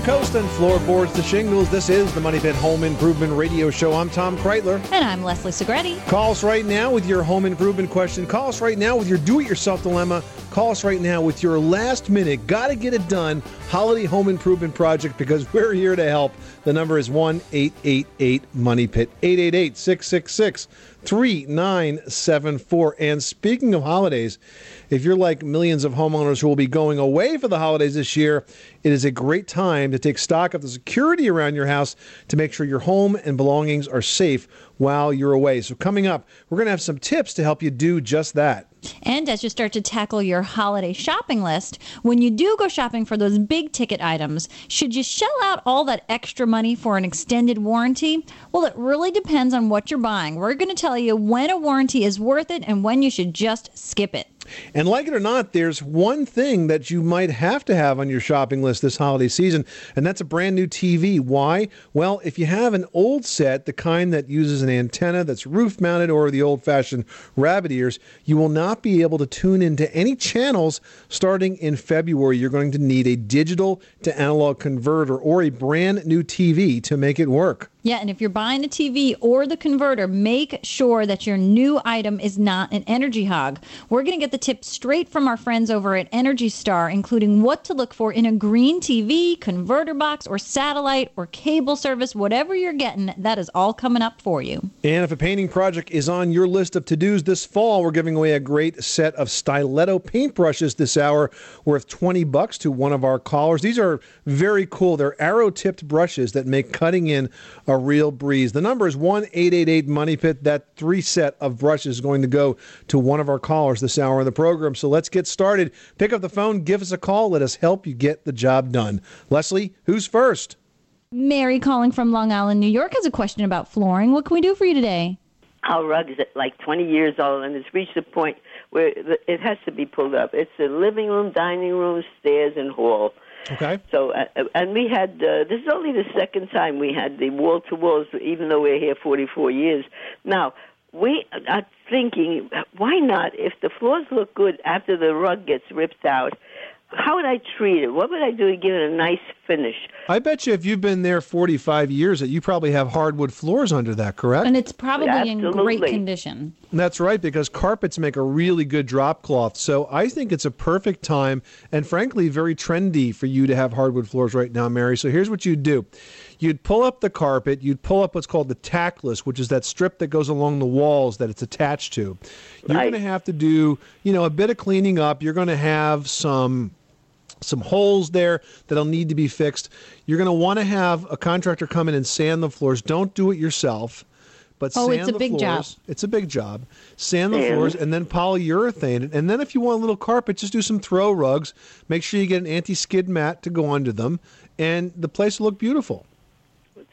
To coast and floorboards to shingles. This is the Money Pit Home Improvement Radio Show. I'm Tom Kraeutler. And I'm Leslie Segrete. Call us right now with your home improvement question. Call us right now with your do it yourself dilemma. Call us right now with your last minute, gotta get it done holiday home improvement project because we're here to help. The number is 1 888 Money Pit, 888 666 3974. And speaking of holidays, if you're like millions of homeowners who will be going away for the holidays this year, it is a great time to take stock of the security around your house to make sure your home and belongings are safe while you're away. So, coming up, we're going to have some tips to help you do just that. And as you start to tackle your holiday shopping list, when you do go shopping for those big ticket items, should you shell out all that extra money for an extended warranty? Well, it really depends on what you're buying. We're going to tell you when a warranty is worth it and when you should just skip it. And like it or not, there's one thing that you might have to have on your shopping list this holiday season, and that's a brand new TV. Why? Well, if you have an old set, the kind that uses an antenna that's roof mounted or the old fashioned rabbit ears, you will not be able to tune into any channels starting in February. You're going to need a digital to analog converter or a brand new TV to make it work. Yeah, and if you're buying the TV or the converter, make sure that your new item is not an energy hog. We're going to get the tips straight from our friends over at Energy Star, including what to look for in a green TV, converter box, or satellite or cable service, whatever you're getting, that is all coming up for you. And if a painting project is on your list of to dos this fall, we're giving away a great set of stiletto paintbrushes this hour worth 20 bucks to one of our callers. These are very cool. They're arrow tipped brushes that make cutting in a real breeze. The number is 1 888 Money Pit. That three set of brushes is going to go to one of our callers this hour in the program. So let's get started. Pick up the phone, give us a call. Let us help you get the job done. Leslie, who's first? Mary calling from Long Island, New York has a question about flooring. What can we do for you today? Our rug is like 20 years old, and it's reached a point where it has to be pulled up. It's the living room, dining room, stairs, and hall. Okay. So, uh, and we had uh, this is only the second time we had the wall to walls, even though we're here 44 years. Now, we are thinking, why not? If the floors look good after the rug gets ripped out, how would I treat it? What would I do to give it a nice finish? I bet you if you've been there 45 years that you probably have hardwood floors under that, correct? And it's probably in great Absolutely. condition. That's right, because carpets make a really good drop cloth. So I think it's a perfect time and frankly very trendy for you to have hardwood floors right now, Mary. So here's what you'd do. You'd pull up the carpet, you'd pull up what's called the tackless, which is that strip that goes along the walls that it's attached to. You're Right. going to have to do, you know, a bit of cleaning up. You're going to have some some holes there that'll need to be fixed. You're going to want to have a contractor come in and sand the floors. Don't do it yourself, but Oh, sand it's a the big job. floors. It's a big job. Sand the And- floors and then polyurethane it. And then if you want a little carpet, just do some throw rugs. Make sure you get an anti-skid mat to go under them, and the place will look beautiful.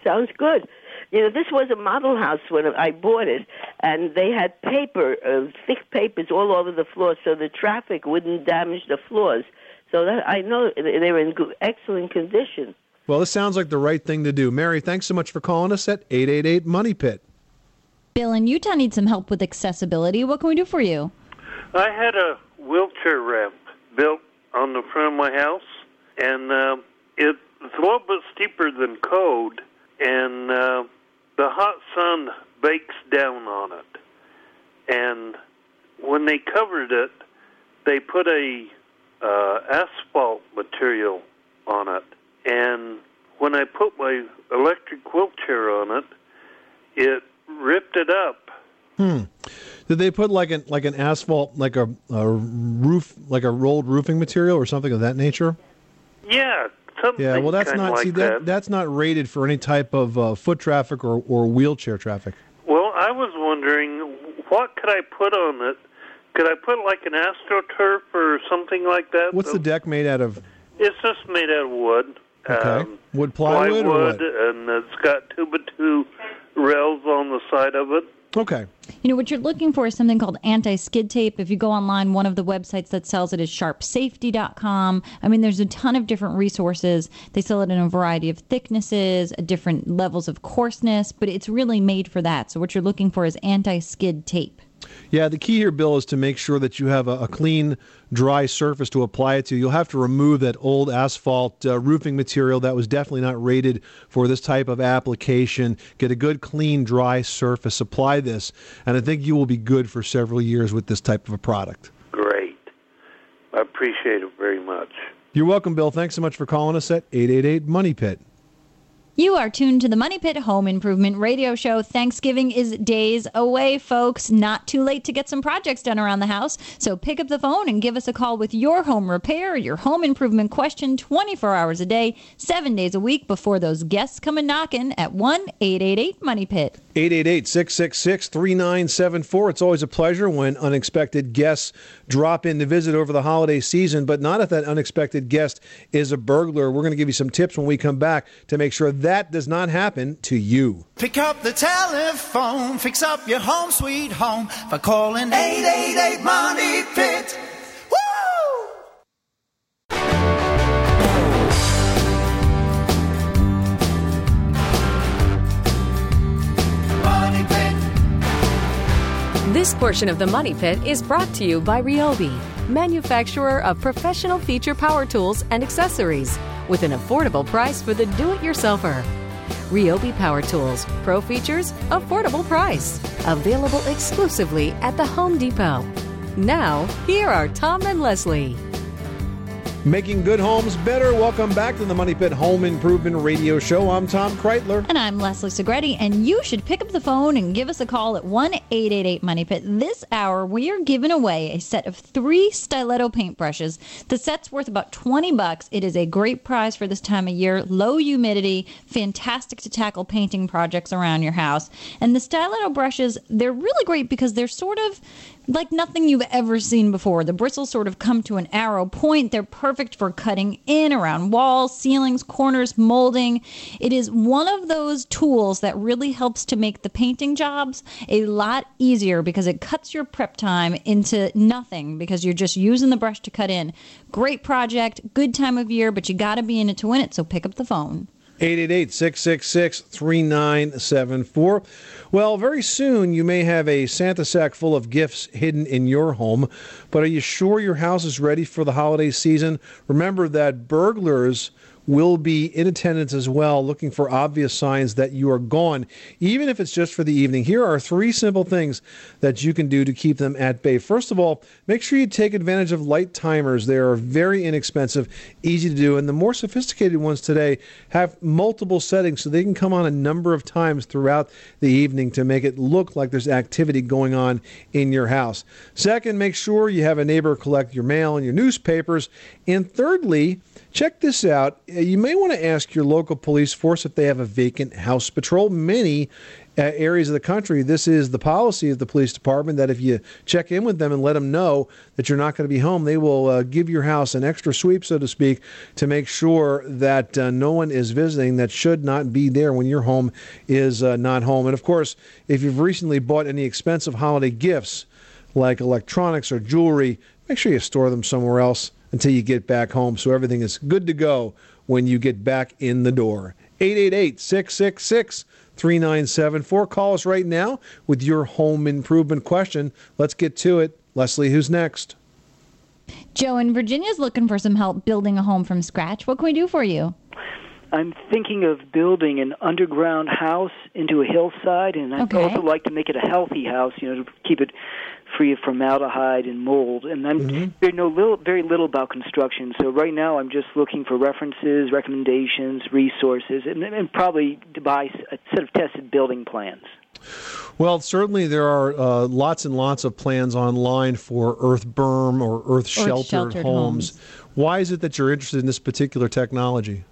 Sounds good. You know, this was a model house when I bought it, and they had paper, uh, thick papers all over the floor, so the traffic wouldn't damage the floors. So that I know they they were in good, excellent condition. Well, this sounds like the right thing to do. Mary, thanks so much for calling us at 888 Money Pit. Bill in Utah needs some help with accessibility. What can we do for you? I had a wheelchair ramp built on the front of my house, and uh, it's a little bit steeper than code, and uh, the hot sun bakes down on it. And when they covered it, they put a uh, asphalt material on it, and when I put my electric wheelchair on it, it ripped it up Hmm. Did they put like an like an asphalt, like a, a roof, like a rolled roofing material or something of that nature? Yeah, something Yeah, well, that's not like see that, that's not rated for any type of uh, foot traffic or, or wheelchair traffic. Well, I was wondering, what could I put on it? Could I put like an astroturf or something like that? What's the deck made out of? It's just made out of wood. Okay, Um, wood plywood, or plywood, and it's got two by two rails on the side of it. Okay, You know, what you're looking for is something called anti skid tape. If you go online, one of the websites that sells it is sharpsafety.com. I mean, there's a ton of different resources. They sell it in a variety of thicknesses, uh, different levels of coarseness, but it's really made for that. So, what you're looking for is anti skid tape. Yeah, the key here, Bill, is to make sure that you have a, a clean, dry surface to apply it to. You'll have to remove that old asphalt uh, roofing material that was definitely not rated for this type of application. Get a good, clean, dry surface. Apply this, and I think you will be good for several years with this type of a product. Great. I appreciate it very much. You're welcome, Bill. Thanks so much for calling us at 888 Money Pit. You are tuned to the Money Pit Home Improvement Radio Show. Thanksgiving is days away, folks. Not too late to get some projects done around the house. So pick up the phone and give us a call with your home repair, your home improvement question 24 hours a day, seven days a week before those guests come and knocking at 1 888 Money Pit. 888 666 3974. It's always a pleasure when unexpected guests drop in to visit over the holiday season, but not if that unexpected guest is a burglar. We're going to give you some tips when we come back to make sure that does not happen to you. Pick up the telephone, fix up your home sweet home by calling 888 Money Pit. Woo! Money Pit. This portion of the Money Pit is brought to you by Ryobi, manufacturer of professional feature power tools and accessories, with an affordable price for the do it yourselfer. Ryobi Power Tools, Pro Features, Affordable Price. Available exclusively at the Home Depot. Now, here are Tom and Leslie. Making good homes better. Welcome back to the Money Pit Home Improvement Radio Show. I'm Tom Kraeutler. And I'm Leslie Segrete, and you should pick up the phone and give us a call at 1 888 Money Pit. This hour, we are giving away a set of three stiletto paintbrushes. The set's worth about 20 bucks. It is a great prize for this time of year. Low humidity, fantastic to tackle painting projects around your house. And the stiletto brushes, they're really great because they're sort of like nothing you've ever seen before. The bristles sort of come to an arrow point. They're perfect for cutting in around walls, ceilings, corners, molding. It is one of those tools that really helps to make the painting jobs a lot easier because it cuts your prep time into nothing because you're just using the brush to cut in. Great project, good time of year, but you got to be in it to win it, so pick up the phone. 888 666 3974. Well, very soon you may have a Santa sack full of gifts hidden in your home, but are you sure your house is ready for the holiday season? Remember that burglars will be in attendance as well, looking for obvious signs that you are gone, even if it's just for the evening. Here are three simple things that you can do to keep them at bay. First of all, make sure you take advantage of light timers. They are very inexpensive, easy to do, and the more sophisticated ones today have multiple settings so they can come on a number of times throughout the evening to make it look like there's activity going on in your house. Second, make sure you have a neighbor collect your mail and your newspapers. And thirdly, Check this out. Uh, You may want to ask your local police force if they have a vacant house patrol. Many uh, areas of the country, this is the policy of the police department that if you check in with them and let them know that you're not going to be home, they will uh, give your house an extra sweep, so to speak, to make sure that uh, no one is visiting that should not be there when your home is uh, not home. And of course, if you've recently bought any expensive holiday gifts like electronics or jewelry, make sure you store them somewhere else until you get back home so everything is good to go when you get back in the door. 888 666 3974. Call us right now with your home improvement question. Let's get to it. Leslie, who's next? Joe in Virginia is looking for some help building a home from scratch. What can we do for you? I'm thinking of building an underground house into a hillside, and I'd Okay. also like to make it a healthy house, you know, to keep it free of formaldehyde and mold. And I'm very know little, very little about construction, so right now I'm just looking for references, recommendations, resources, and, and probably to buy a set of tested building plans. Well, certainly there are uh, lots and lots of plans online for earth berm or earth sheltered, sheltered homes. homes. Why is it that you're interested in this particular technology?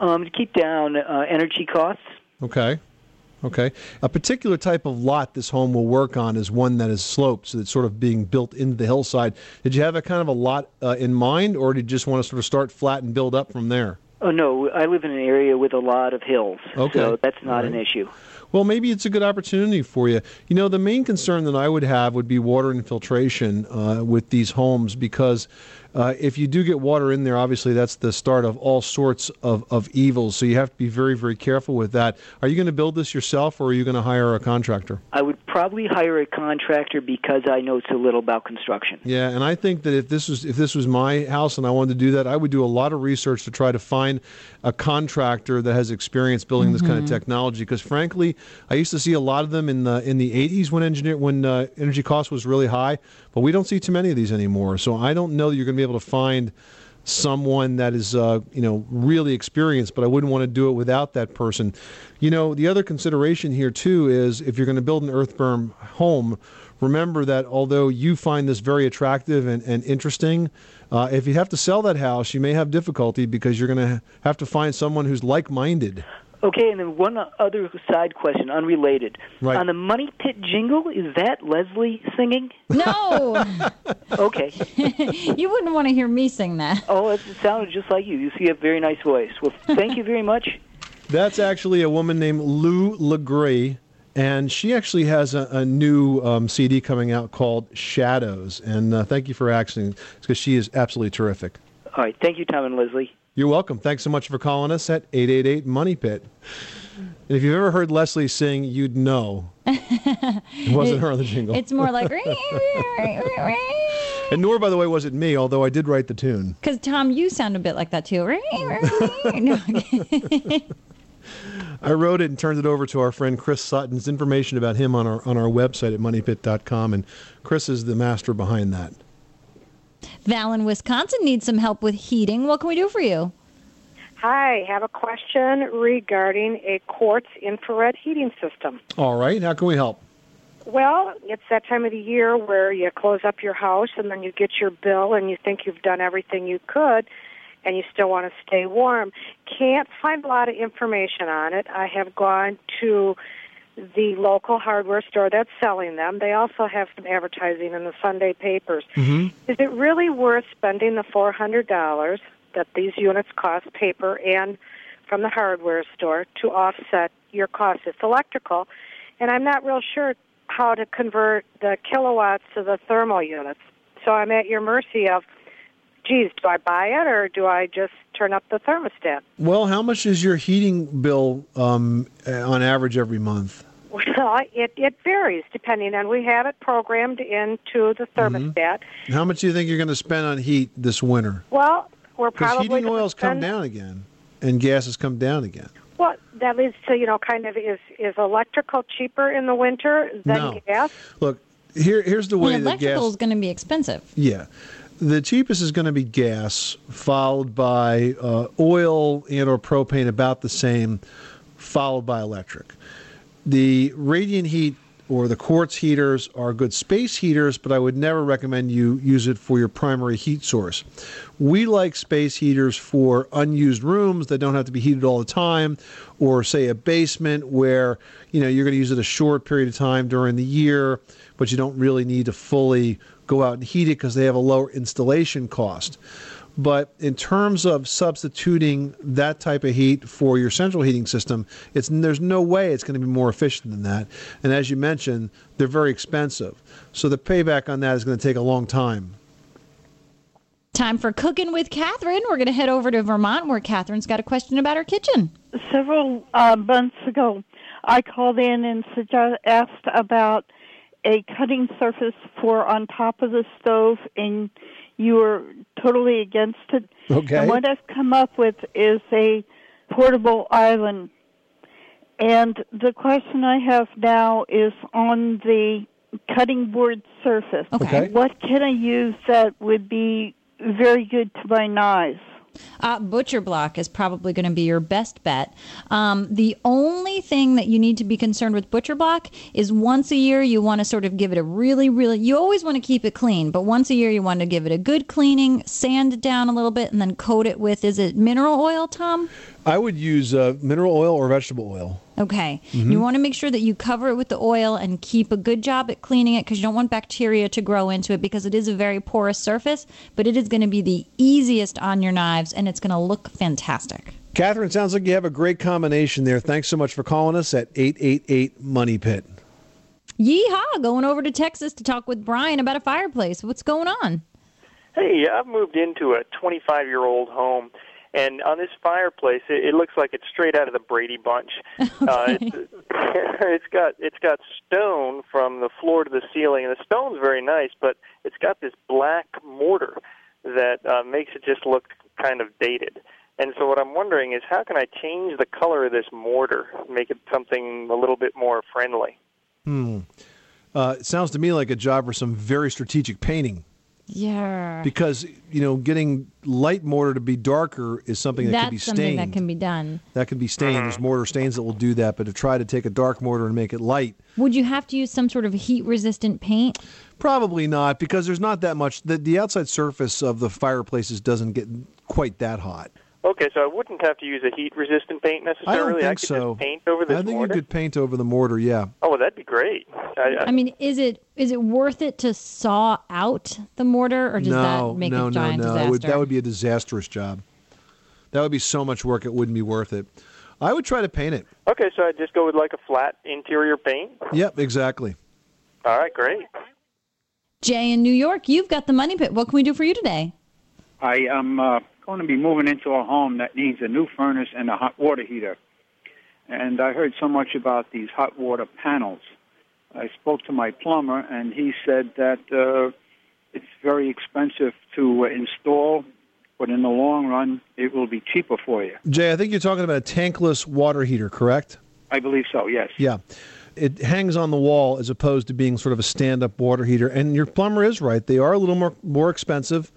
Um, to keep down uh, energy costs. Okay. Okay. A particular type of lot this home will work on is one that is sloped, so it's sort of being built into the hillside. Did you have a kind of a lot uh, in mind, or did you just want to sort of start flat and build up from there? Oh no, I live in an area with a lot of hills, Okay. so that's not All an issue. Well, maybe it's a good opportunity for you. You know, the main concern that I would have would be water infiltration uh, with these homes because uh, if you do get water in there, obviously that's the start of all sorts of, of evils. So you have to be very, very careful with that. Are you going to build this yourself or are you going to hire a contractor? I would probably hire a contractor because I know so little about construction. Yeah, and I think that if this was if this was my house and I wanted to do that, I would do a lot of research to try to find a contractor that has experience building this kind of technology. Because frankly, I used to see a lot of them in the in the 80s when engineer when uh, energy cost was really high, but we don't see too many of these anymore. So I don't know that you're going to be able to find someone that is uh, you know really experienced but i wouldn't want to do it without that person you know the other consideration here too is if you're going to build an earth berm home remember that although you find this very attractive and, and interesting uh, if you have to sell that house you may have difficulty because you're going to have to find someone who's like-minded Okay, and then one other side question, unrelated. Right. On the Money Pit jingle, is that Leslie singing? No, Okay. you wouldn't want to hear me sing that. oh, it sounded just like you. You see a very nice voice. Well, thank you very much. That's actually a woman named Lou Legree, and she actually has a, a new um, CD coming out called Shadows. And uh, thank you for asking, because she is absolutely terrific. All right, thank you, Tom and Leslie. You're welcome. Thanks so much for calling us at 888 Money Pit. And if you've ever heard Leslie sing, you'd know it wasn't her on the jingle. It's more like and nor, by the way, was it me, although I did write the tune. because Tom, you sound a bit like that too. I wrote it and turned it over to our friend Chris Sutton's information about him on our on our website at moneypit.com, and Chris is the master behind that. Val in Wisconsin needs some help with heating. What can we do for you? Hi, have a question regarding a quartz infrared heating system. All right, how can we help? Well, it's that time of the year where you close up your house and then you get your bill and you think you've done everything you could and you still want to stay warm. Can't find a lot of information on it. I have gone to the local hardware store that's selling them. They also have some advertising in the Sunday papers. Is it really worth spending the $400 that these units cost, paper and from the hardware store, to offset your cost? It's electrical, and I'm not real sure how to convert the kilowatts to the thermal units. So I'm at your mercy of, geez, do I buy it or do I just turn up the thermostat? Well, how much is your heating bill um, on average every month? Well, it, it varies depending on we have it programmed into the thermostat. How much do you think you're going to spend on heat this winter? Well, we're Because probably heating gonna oils come down again, and gas has come down again. Well, that leads to you know kind of is is electrical cheaper in the winter than No. gas? Look, here here's the way And electrical gas. is going to be expensive. Yeah. The cheapest is going to be gas, followed by uh, oil and or propane, about the same, followed by electric. The radiant heat or the quartz heaters are good space heaters, but I would never recommend you use it for your primary heat source. We like space heaters for unused rooms that don't have to be heated all the time, or say a basement where you know you're going to use it a short period of time during the year, but you don't really need to fully go out and heat it because they have a lower installation cost. But in terms of substituting that type of heat for your central heating system, it's there's no way it's going to be more efficient than that. And as you mentioned, they're very expensive. So the payback on that is going to take a long time. Time for cooking with Catherine. We're going to head over to Vermont where Catherine's got a question about her kitchen. several uh, months ago, I called in and suggest, asked about a cutting surface for on top of the stove, and you were totally against it. Okay. And what I've come up with is a portable island. And the question I have now is on the cutting board surface. Okay. What can I use that would be very good to my knives? Uh, Butcher Block is probably going to be your best bet. Um, the only thing that you need to be concerned with Butcher Block is once a year you want to sort of give it a really, really. You always want to keep it clean, but once a year you want to give it a good cleaning, sand it down a little bit, and then coat it with. Is it mineral oil, Tom? I would use uh, mineral oil or vegetable oil. Okay. Mhm. You want to make sure that you cover it with the oil and keep a good job at cleaning it because you don't want bacteria to grow into it because it is a very porous surface, but it is going to be the easiest on your knives and it's going to look fantastic. Catherine, sounds like you have a great combination there. Thanks so much for calling us at 888 Money Pit. Yeehaw! Going over to Texas to talk with Brian about a fireplace. What's going on? Hey, I've moved into a 25 year old home, and on this fireplace, it, it looks like it's straight out of the Brady Bunch. Uh, it's, it's got it's got stone from the floor to the ceiling, and the stone's very nice, but it's got this black mortar that uh, makes it just look kind of dated. And so, what I'm wondering is, how can I change the color of this mortar, make it something a little bit more friendly? Hmm. Uh, it sounds to me like a job for some very strategic painting Yeah. because, you know, getting light mortar to be darker is something that That's can be something stained. that can be done. That can be stained. There's mortar stains that will do that, but to try to take a dark mortar and make it light, Would you have to use some sort of heat resistant paint? probably not because there's not that much. The, the outside surface of the fireplaces doesn't get quite that hot. Okay, so I wouldn't have to use a heat-resistant paint necessarily. I don't think could so. just paint over this I think mortar. you could paint over the mortar, yeah. Oh, well, that'd be great. I, I, I mean, is it is it worth it to saw out the mortar, or does no, that make no, a giant no, no. disaster? It would, that would be a disastrous job. That would be so much work, it wouldn't be worth it. I would try to paint it. okay, so I just go with like a flat interior paint. Yep, exactly. All right, great. Jay in New York, you've got the money pit. What can we do for you today? I am uh, going to be moving into a home that needs a new furnace and a hot water heater. And I heard so much about these hot water panels. I spoke to my plumber, and he said that uh, it's very expensive to uh, install, but in the long run, it will be cheaper for you. Jay, I think you're talking about a tankless water heater, correct? I believe so, yes. Yeah. It hangs on the wall as opposed to being sort of a stand up water heater. And your plumber is right. They are a little more, more expensive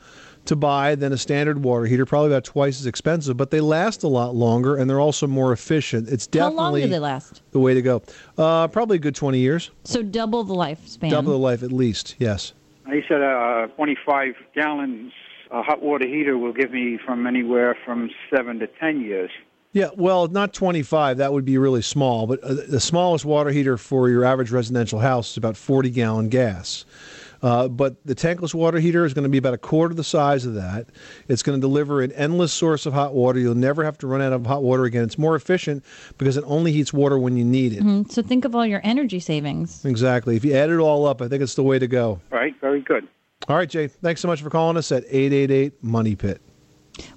to buy than a standard water heater, probably about twice as expensive, but they last a lot longer and they're also more efficient. It's How definitely long do they last? the way to go. Uh, probably a good 20 years. So double the lifespan. Double the life at least, yes. He said a 25 gallons uh, hot water heater will give me from anywhere from seven to 10 years. Yeah, well, not 25. That would be really small. But uh, the smallest water heater for your average residential house is about 40 gallon gas. Uh, but the tankless water heater is going to be about a quarter the size of that. It's going to deliver an endless source of hot water. You'll never have to run out of hot water again. It's more efficient because it only heats water when you need it. Mhm. So think of all your energy savings. Exactly. If you add it all up, I think it's the way to go. Right, very good. All right, Jay. Thanks so much for calling us at 888 Money Pit.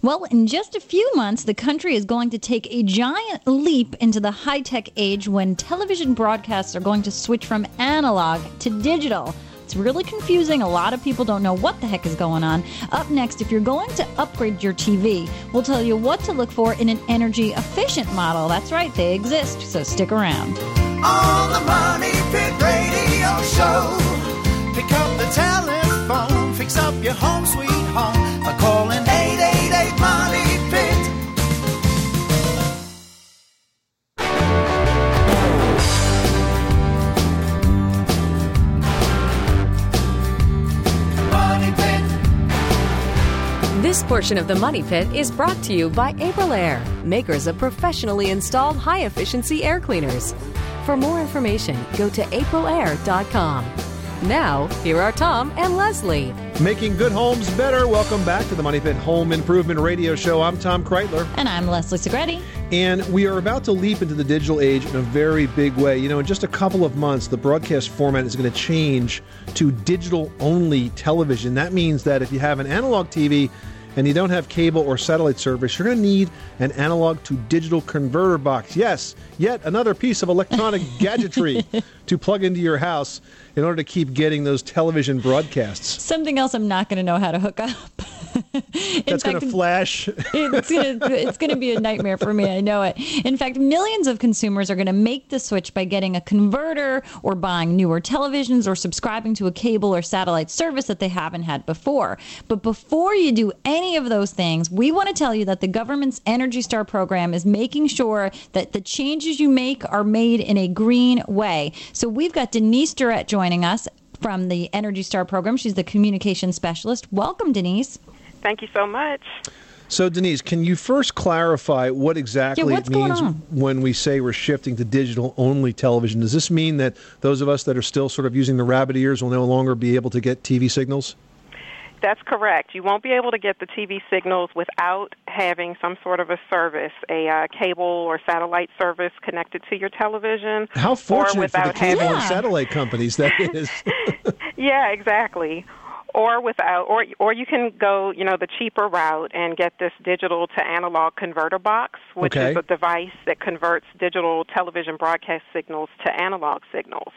Well, in just a few months, the country is going to take a giant leap into the high tech age when television broadcasts are going to switch from analog to digital. It's really confusing. A lot of people don't know what the heck is going on. Up next, if you're going to upgrade your TV, we'll tell you what to look for in an energy efficient model. That's right, they exist, so stick around. On the Money Pit Radio Show. Pick up the telephone, fix up your home sweet home by calling 888 Money This portion of the Money Pit is brought to you by Aprilaire, makers of professionally installed high efficiency air cleaners. For more information, go to aprilaire.com. Now, here are Tom and Leslie. Making good homes better. Welcome back to the Money Pit Home Improvement Radio Show. I'm Tom Kraeutler. And I'm Leslie Segrete. And we are about to leap into the digital age in a very big way. You know, in just a couple of months, the broadcast format is going to change to digital only television. That means that if you have an analog TV and you don't have cable or satellite service, you're going to need an analog to digital converter box. Yes, yet another piece of electronic gadgetry to plug into your house in order to keep getting those television broadcasts. Something else I'm not going to know how to hook up. That's going to flash. it's gonna it's gonna be a nightmare for me. I know it. In fact, millions of consumers are gonna make the switch by getting a converter or buying newer televisions or subscribing to a cable or satellite service that they haven't had before. But before you do any of those things, we want to tell you that the government's Energy Star program is making sure that the changes you make are made in a green way. So we've got Denise Durrett joining us from the Energy Star program. She's the communication specialist. Welcome, Denise. Thank you so much. So, Denise, can you first clarify what exactly what's it means when we say we're shifting to digital only television? Does this mean that those of us that are still sort of using the rabbit ears will no longer be able to get TV signals? That's correct. You won't be able to get the TV signals without having some sort of a service, a uh, cable or satellite service connected to your television. How or fortunate for the without cable having, and satellite companies that is. Yeah, exactly. Or without, or or you can go, you know, the cheaper route and get this digital to analog converter box, which Okay. is a device that converts digital television broadcast signals to analog signals.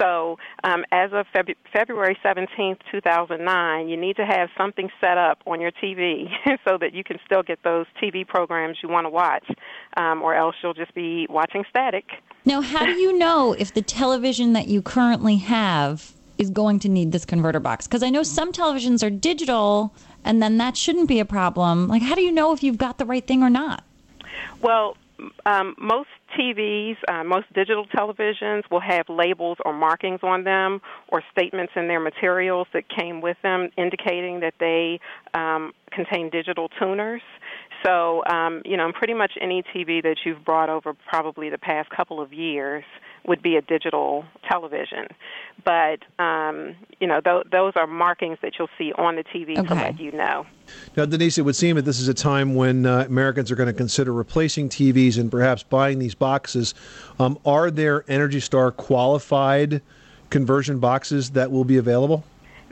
So, um, as of Feb- February 17th, 2009, you need to have something set up on your TV so that you can still get those TV programs you want to watch, um, or else you'll just be watching static. Now, how do you know if the television that you currently have is going to need this converter box? Because I know some televisions are digital, and then that shouldn't be a problem. Like, how do you know if you've got the right thing or not? Well, um, most TVs, uh, most digital televisions will have labels or markings on them or statements in their materials that came with them indicating that they um, contain digital tuners. So, um, you know, pretty much any TV that you've brought over probably the past couple of years would be a digital television. But, um, you know, th- those are markings that you'll see on the TV to let you know. Now, Denise, it would seem that this is a time when uh, Americans are going to consider replacing TVs and perhaps buying these boxes. Um, are there Energy Star qualified conversion boxes that will be available?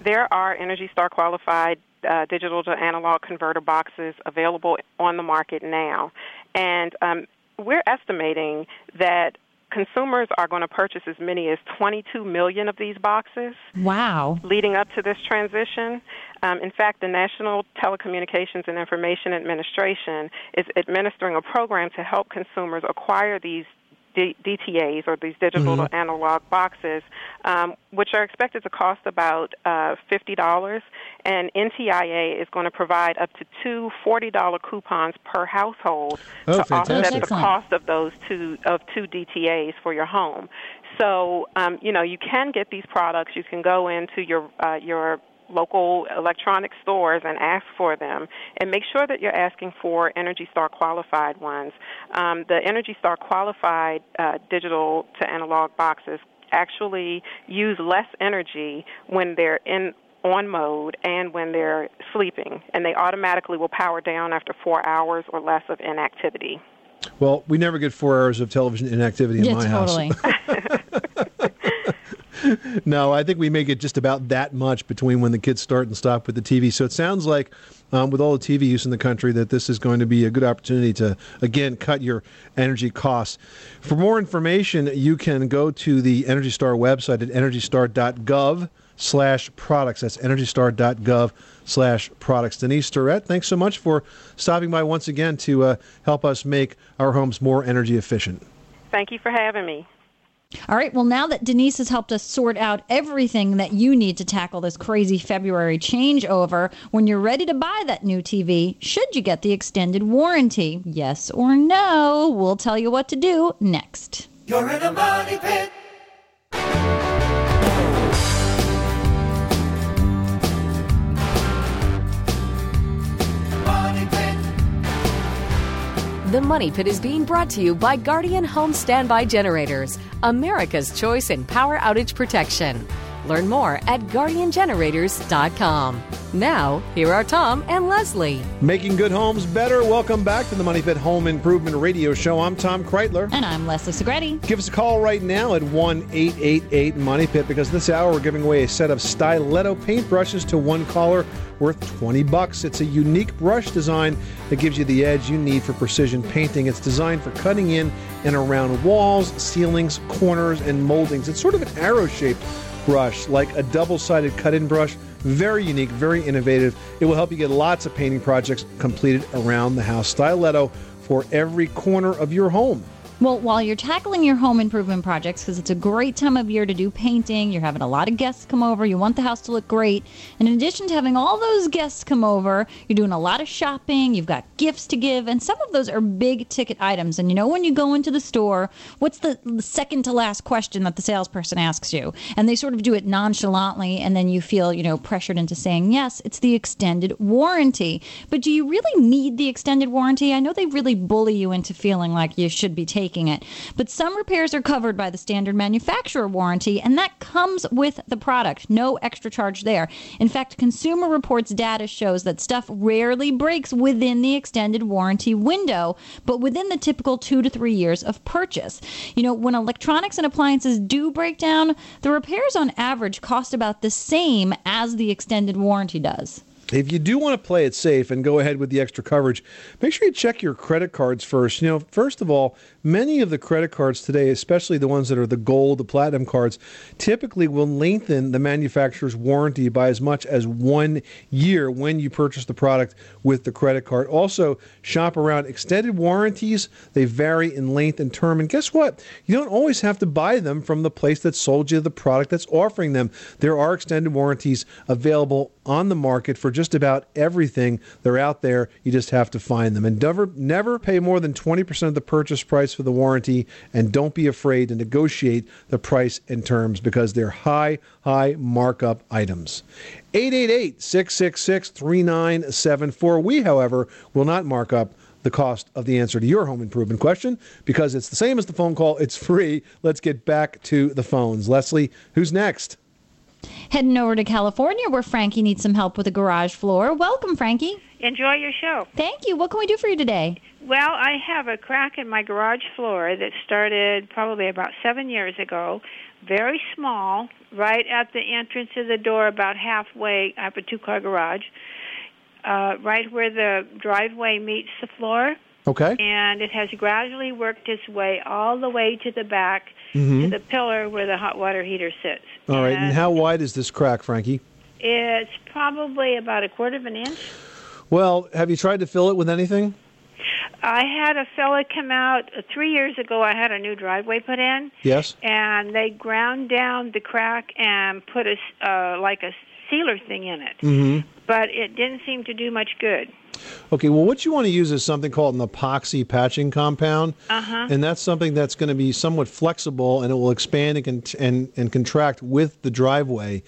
There are Energy Star qualified uh, digital to analog converter boxes available on the market now. And um, we're estimating that consumers are going to purchase as many as 22 million of these boxes Wow. leading up to this transition. Um, in fact, the National Telecommunications and Information Administration is administering a program to help consumers acquire these D- DTAs or these digital Mhm. analog boxes, um, which are expected to cost about uh, $50. And NTIA is going to provide up to two $40 coupons per household Oh, to offset the Excellent. cost of those two of two DTAs for your home. So um, you know you can get these products. You can go into your uh, your local electronic stores and ask for them, and make sure that you're asking for Energy Star qualified ones. Um, the Energy Star qualified uh, digital to analog boxes actually use less energy when they're in on mode and when they're sleeping, and they automatically will power down after four hours or less of inactivity. Well, we never get four hours of television inactivity in yeah, my totally. house. no, I think we make it just about that much between when the kids start and stop with the TV. So it sounds like, um, with all the TV use in the country, that this is going to be a good opportunity to, again, cut your energy costs. For more information, you can go to the Energy Star website at energystar.gov slash products. That's energystar.gov slash products. Denise Durrett, thanks so much for stopping by once again to uh, help us make our homes more energy efficient. Thank you for having me. All right. Well, now that Denise has helped us sort out everything that you need to tackle this crazy February changeover, when you're ready to buy that new TV, should you get the extended warranty? Yes or no? We'll tell you what to do next. You're in a money pit. The Money Pit is being brought to you by Guardian Home Standby Generators, America's choice in power outage protection. Learn more at guardiangenerators.com. Now, here are Tom and Leslie. Making good homes better. Welcome back to the Money Pit Home Improvement Radio Show. I'm Tom Kraeutler. And I'm Leslie Segrete. Give us a call right now at 1 888 Money Pit because this hour we're giving away a set of Stiletto paintbrushes to one caller worth 20 bucks. It's a unique brush design that gives you the edge you need for precision painting. It's designed for cutting in and around walls, ceilings, corners, and moldings. It's sort of an arrow shaped brush, like a double sided cut in brush, Very unique, very innovative. It will help you get lots of painting projects completed around the house. Stiletto for every corner of your home. Well, while you're tackling your home improvement projects, because it's a great time of year to do painting, you're having a lot of guests come over, you want the house to look great. And in addition to having all those guests come over, you're doing a lot of shopping, you've got gifts to give, and some of those are big ticket items. And you know, when you go into the store, what's the second to last question that the salesperson asks you? And they sort of do it nonchalantly, and then you feel, you know, pressured into saying, yes, it's the extended warranty. But do you really need the extended warranty? I know they really bully you into feeling like you should be taking it. But some repairs are covered by the standard manufacturer warranty, and that comes with the product. No extra charge there. In fact, Consumer Reports data shows that stuff rarely breaks within the extended warranty window, but within the typical two to three years of purchase. You know, when electronics and appliances do break down, the repairs on average cost about the same as the extended warranty does. If you do want to play it safe and go ahead with the extra coverage, make sure you check your credit cards first. You know, first of all, many of the credit cards today, especially the ones that are the gold, the platinum cards, typically will lengthen the manufacturer's warranty by as much as one year when you purchase the product with the credit card. Also, shop around extended warranties. They vary in length and term. And guess what? You don't always have to buy them from the place that sold you the product that's offering them. There are extended warranties available on the market for just about everything. They're out there. You just have to find them. And never, never pay more than 20% of the purchase price for the warranty. And don't be afraid to negotiate the price and terms because they're high, high markup items. 888 666 3974. We, however, will not mark up the cost of the answer to your home improvement question because it's the same as the phone call. It's free. Let's get back to the phones. Leslie, who's next? Heading over to California where Frankie needs some help with a garage floor. Welcome, Frankie. Enjoy your show. Thank you. What can we do for you today? Well, I have a crack in my garage floor that started probably about seven years ago. Very small, right at the entrance of the door, about halfway. I have a two car garage, uh, right where the driveway meets the floor. Okay. And it has gradually worked its way all the way to the back Mhm. to the pillar where the hot water heater sits. All right. And how wide is this crack, Frankie? It's probably about a quarter of an inch. Well, have you tried to fill it with anything? I had a fella come out uh, three years ago. I had a new driveway put in, Yes. and they ground down the crack and put a uh, like a sealer thing in it. Mm-hmm. But it didn't seem to do much good. Okay, well, what you want to use is something called an epoxy patching compound, Uh-huh. and that's something that's going to be somewhat flexible, and it will expand and, con- and and contract with the driveway,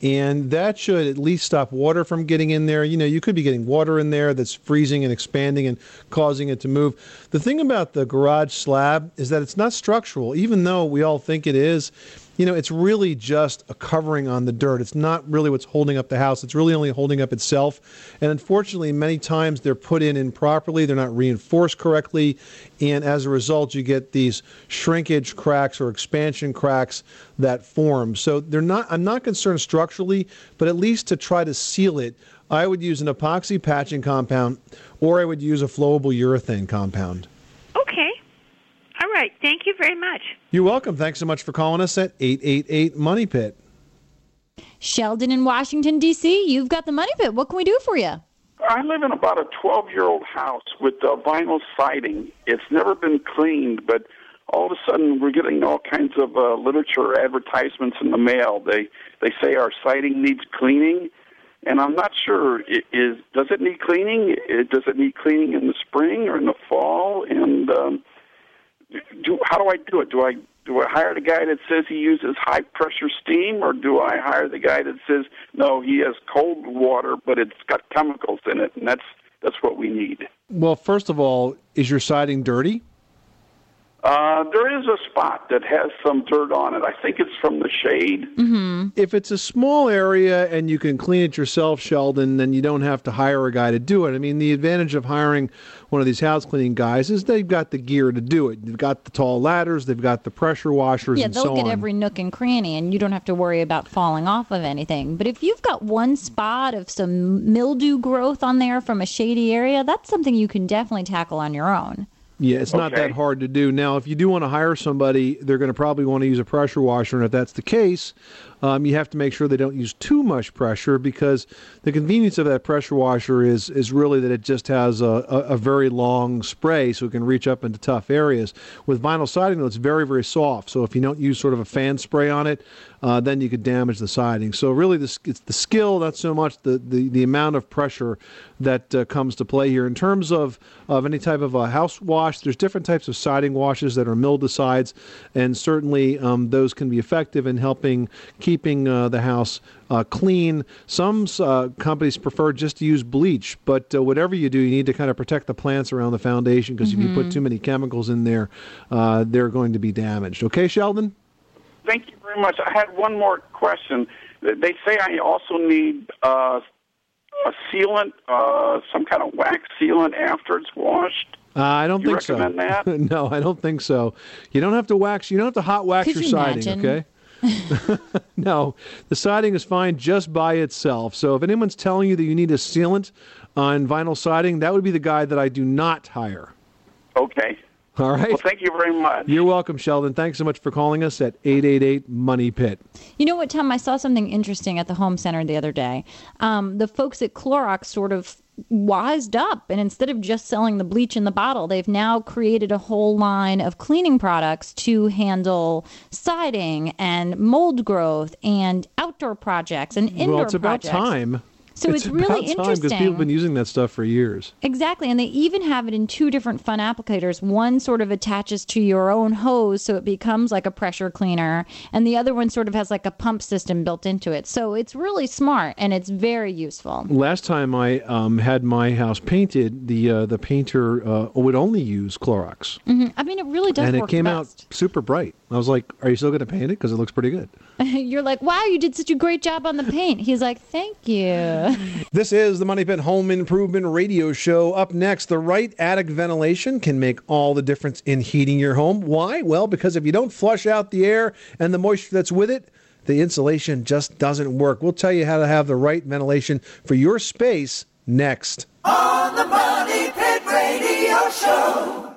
and that should at least stop water from getting in there. You know, you could be getting water in there that's freezing and expanding and causing it to move. The thing about the garage slab is that it's not structural, even though we all think it is you know, it's really just a covering on the dirt. It's not really what's holding up the house. It's really only holding up itself. And unfortunately, many times they're put in improperly. They're not reinforced correctly. And as a result, you get these shrinkage cracks or expansion cracks that form. So they're not, I'm not concerned structurally, but at least to try to seal it, I would use an epoxy patching compound or I would use a flowable urethane compound. Okay. All right. Thank you very much. You're welcome. Thanks so much for calling us at 888 Money Pit. Sheldon in Washington, D.C., you've got the money pit. What can we do for you? I live in about a 12 year old house with uh, vinyl siding. It's never been cleaned, but all of a sudden we're getting all kinds of uh, literature advertisements in the mail. They they say our siding needs cleaning, and I'm not sure i- is does it need cleaning? I- Does it need cleaning in the spring or in the fall? And um, do how do I do it? Do I do I hire the guy that says he uses high pressure steam, or do I hire the guy that says no, he has cold water, but it's got chemicals in it, and that's that's what we need. Well, first of all, is your siding dirty? Uh, there is a spot that has some dirt on it. I think it's from the shade. Mm-hmm. If it's a small area and you can clean it yourself, Sheldon, then you don't have to hire a guy to do it. I mean, the advantage of hiring one of these house cleaning guys is they've got the gear to do it. They've got the tall ladders, they've got the pressure washers, Yeah, and they'll so get on. every nook and cranny, and you don't have to worry about falling off of anything. But if you've got one spot of some mildew growth on there from a shady area, that's something you can definitely tackle on your own. Yeah, it's not that hard to do. Now, if you do want to hire somebody, they're going to probably want to use a pressure washer, and if that's the case, um, you have to make sure they don't use too much pressure because the convenience of that pressure washer is is really that it just has a, a, a very long spray so it can reach up into tough areas. With vinyl siding, though, it's very very soft. So if you don't use sort of a fan spray on it, uh, then you could damage the siding. So really, this it's the skill, not so much the the, the amount of pressure that uh, comes to play here. In terms of of any type of a house wash, there's different types of siding washes that are mildewcides, and certainly um, those can be effective in helping keeping uh, the house uh, clean. Some uh, companies prefer just to use bleach, but uh, whatever you do, you need to kind of protect the plants around the foundation because if you put Mhm. too many chemicals in there, uh, they're going to be damaged. Okay, Sheldon? Thank you very much. I had one more question. They say I also need uh, a sealant, uh, some kind of wax sealant after it's washed. Uh, I don't You think so. that? no, I don't think so. You don't have to wax. You don't have to hot wax Could your you siding. imagine? Okay. no, the siding is fine just by itself. So if anyone's telling you that you need a sealant on vinyl siding, that would be the guy that I do not hire. Okay. All right. Well, thank you very much. You're welcome, Sheldon. Thanks so much for calling us at 888 Money Pit. You know what, Tom? I saw something interesting at the home center the other day. Um, the folks at Clorox sort of wised up, and instead of just selling the bleach in the bottle, they've now created a whole line of cleaning products to handle siding and mold growth and outdoor projects and indoor well, it's about projects. time. So it's really about time because people have been using that stuff for years. Exactly, and they even have it in two different fun applicators. One sort of attaches to your own hose, so it becomes like a pressure cleaner, and the other one sort of has like a pump system built into it. So it's really smart and it's very useful. Last time I um, had my house painted, the uh, the painter uh, would only use Clorox, hmm I mean, it really does and it came out super bright. I was like, "Are you still going to paint it? Because it looks pretty good." You're like, wow, you did such a great job on the paint. He's like, thank you. This is the Money Pit Home Improvement Radio Show. Up next, the right attic ventilation can make all the difference in heating your home. Why? Well, because if you don't flush out the air and the moisture that's with it, the insulation just doesn't work. We'll tell you how to have the right ventilation for your space next. On the Money Pit Radio Show.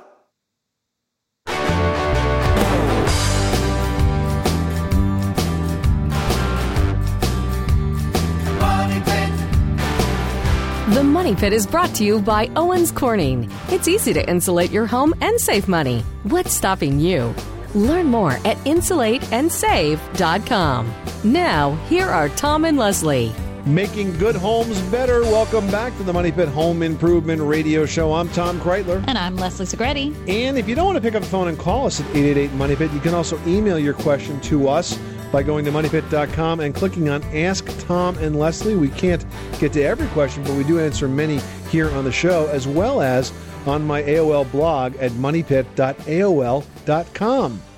The Money Pit is brought to you by Owens Corning. It's easy to insulate your home and save money. What's stopping you? Learn more at insulateandsave.com. Now, here are Tom and Leslie. Making good homes better. Welcome back to the Money Pit Home Improvement Radio Show. I'm Tom Kraeutler. And I'm Leslie Segrete. And if you don't want to pick up the phone and call us at 888 Money Pit, you can also email your question to us by going to moneypit.com and clicking on Ask Tom and Leslie. We can't get to every question, but we do answer many here on the show, as well as on my AOL blog at moneypit.aol.com.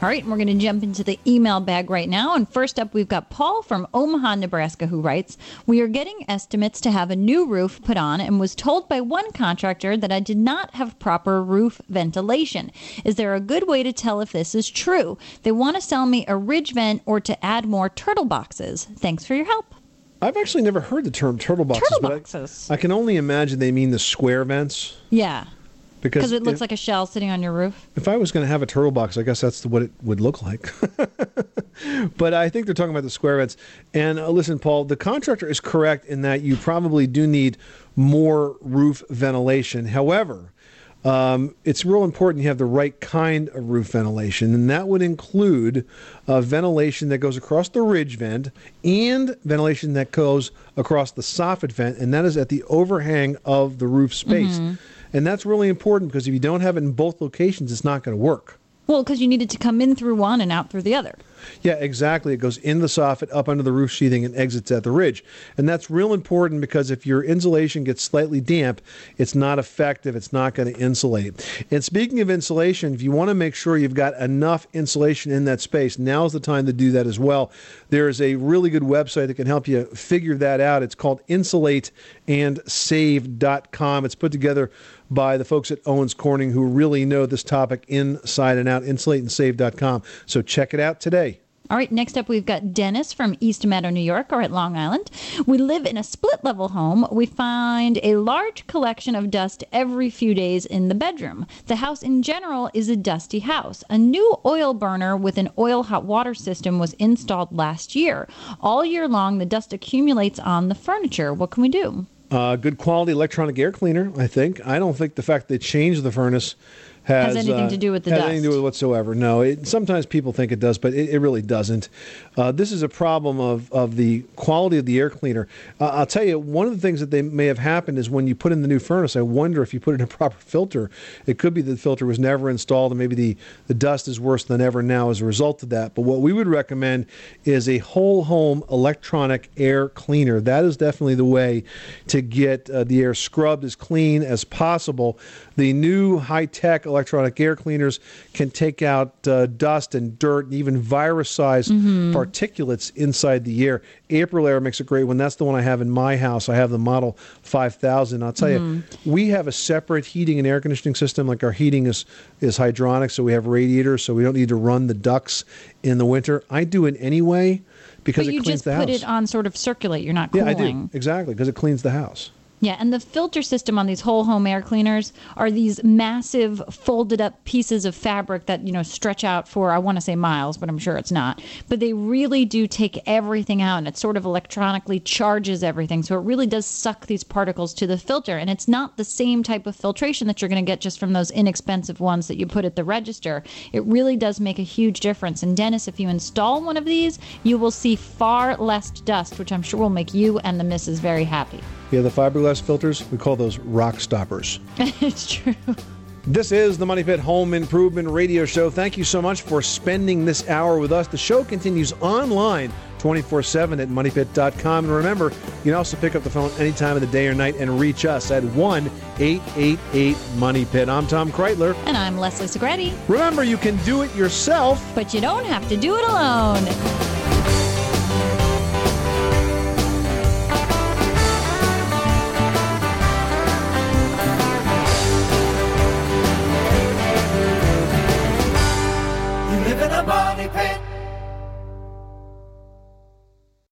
All right, we're going to jump into the email bag right now. And first up, we've got Paul from Omaha, Nebraska, who writes We are getting estimates to have a new roof put on and was told by one contractor that I did not have proper roof ventilation. Is there a good way to tell if this is true? They want to sell me a ridge vent or to add more turtle boxes. Thanks for your help. I've actually never heard the term turtle boxes, Turtle but I- boxes. I, can only imagine they mean the square vents. Yeah. Because it looks if- like a shell sitting on your roof. If I was going to have a turtle box, I guess that's what it would look like. but I think they're talking about the square vents. And uh, listen, Paul, the contractor is correct in that you probably do need more roof ventilation. However, um, it's real important you have the right kind of roof ventilation, and that would include uh, ventilation that goes across the ridge vent and ventilation that goes across the soffit vent, and that is at the overhang of the roof space. Mhm. And that's really important because if you don't have it in both locations, it's not going to work. Well, because you need it to come in through one and out through the other. Yeah, exactly. It goes in the soffit, up under the roof sheathing, and exits at the ridge. And that's real important because if your insulation gets slightly damp, it's not effective. It's not going to insulate. And speaking of insulation, if you want to make sure you've got enough insulation in that space, now's the time to do that as well. There is a really good website that can help you figure that out. It's called insulateandsave.com. It's put together by the folks at Owens Corning who really know this topic inside and out. Insulateandsave.com. So check it out today. All right, next up, we've got Dennis from East Meadow, New York, or at Long Island. We live in a split level home. We find a large collection of dust every few days in the bedroom. The house in general is a dusty house. A new oil burner with an oil hot water system was installed last year. All year long, the dust accumulates on the furniture. What can we do? Uh, good quality electronic air cleaner, I think. I don't think the fact they changed the furnace has, Has anything uh, to do with the has dust. anything to do with whatsoever. No, it, sometimes people think it does, but it, it really doesn't. Uh, this is a problem of, of the quality of the air cleaner. Uh, I'll tell you, one of the things that they may have happened is when you put in the new furnace, I wonder if you put in a proper filter. It could be that the filter was never installed, and maybe the, the dust is worse than ever now as a result of that. But what we would recommend is a whole home electronic air cleaner. That is definitely the way to get uh, the air scrubbed as clean as possible. The new high tech electronic air cleaners can take out uh, dust and dirt and even virus sized Mhm. particulates inside the air. Aprilaire makes a great one. That's the one I have in my house. I have the Model 5000. I'll tell Mhm. you, we have a separate heating and air conditioning system. Like our heating is, is hydronic, so we have radiators, so we don't need to run the ducts in the winter. I do it anyway because but it you just put it on sort of circulate. You're not cooling. yeah. I do. Exactly, because it cleans the house. Yeah, and the filter system on these whole home air cleaners are these massive folded up pieces of fabric that, you know, stretch out for I want to say miles, but I'm sure it's not. But they really do take everything out and it sort of electronically charges everything. So it really does suck these particles to the filter and it's not the same type of filtration that you're going to get just from those inexpensive ones that you put at the register. It really does make a huge difference. And Dennis, if you install one of these, you will see far less dust, which I'm sure will make you and the missus very happy. Yeah, the fiberglass filters, we call those rock stoppers. it's true. This is the Money Pit Home Improvement Radio Show. Thank you so much for spending this hour with us. The show continues online 24 7 at moneypit.com. And remember, you can also pick up the phone any time of the day or night and reach us at 1 888 Money Pit. I'm Tom Kraeutler. And I'm Leslie Segrete. Remember, you can do it yourself, but you don't have to do it alone.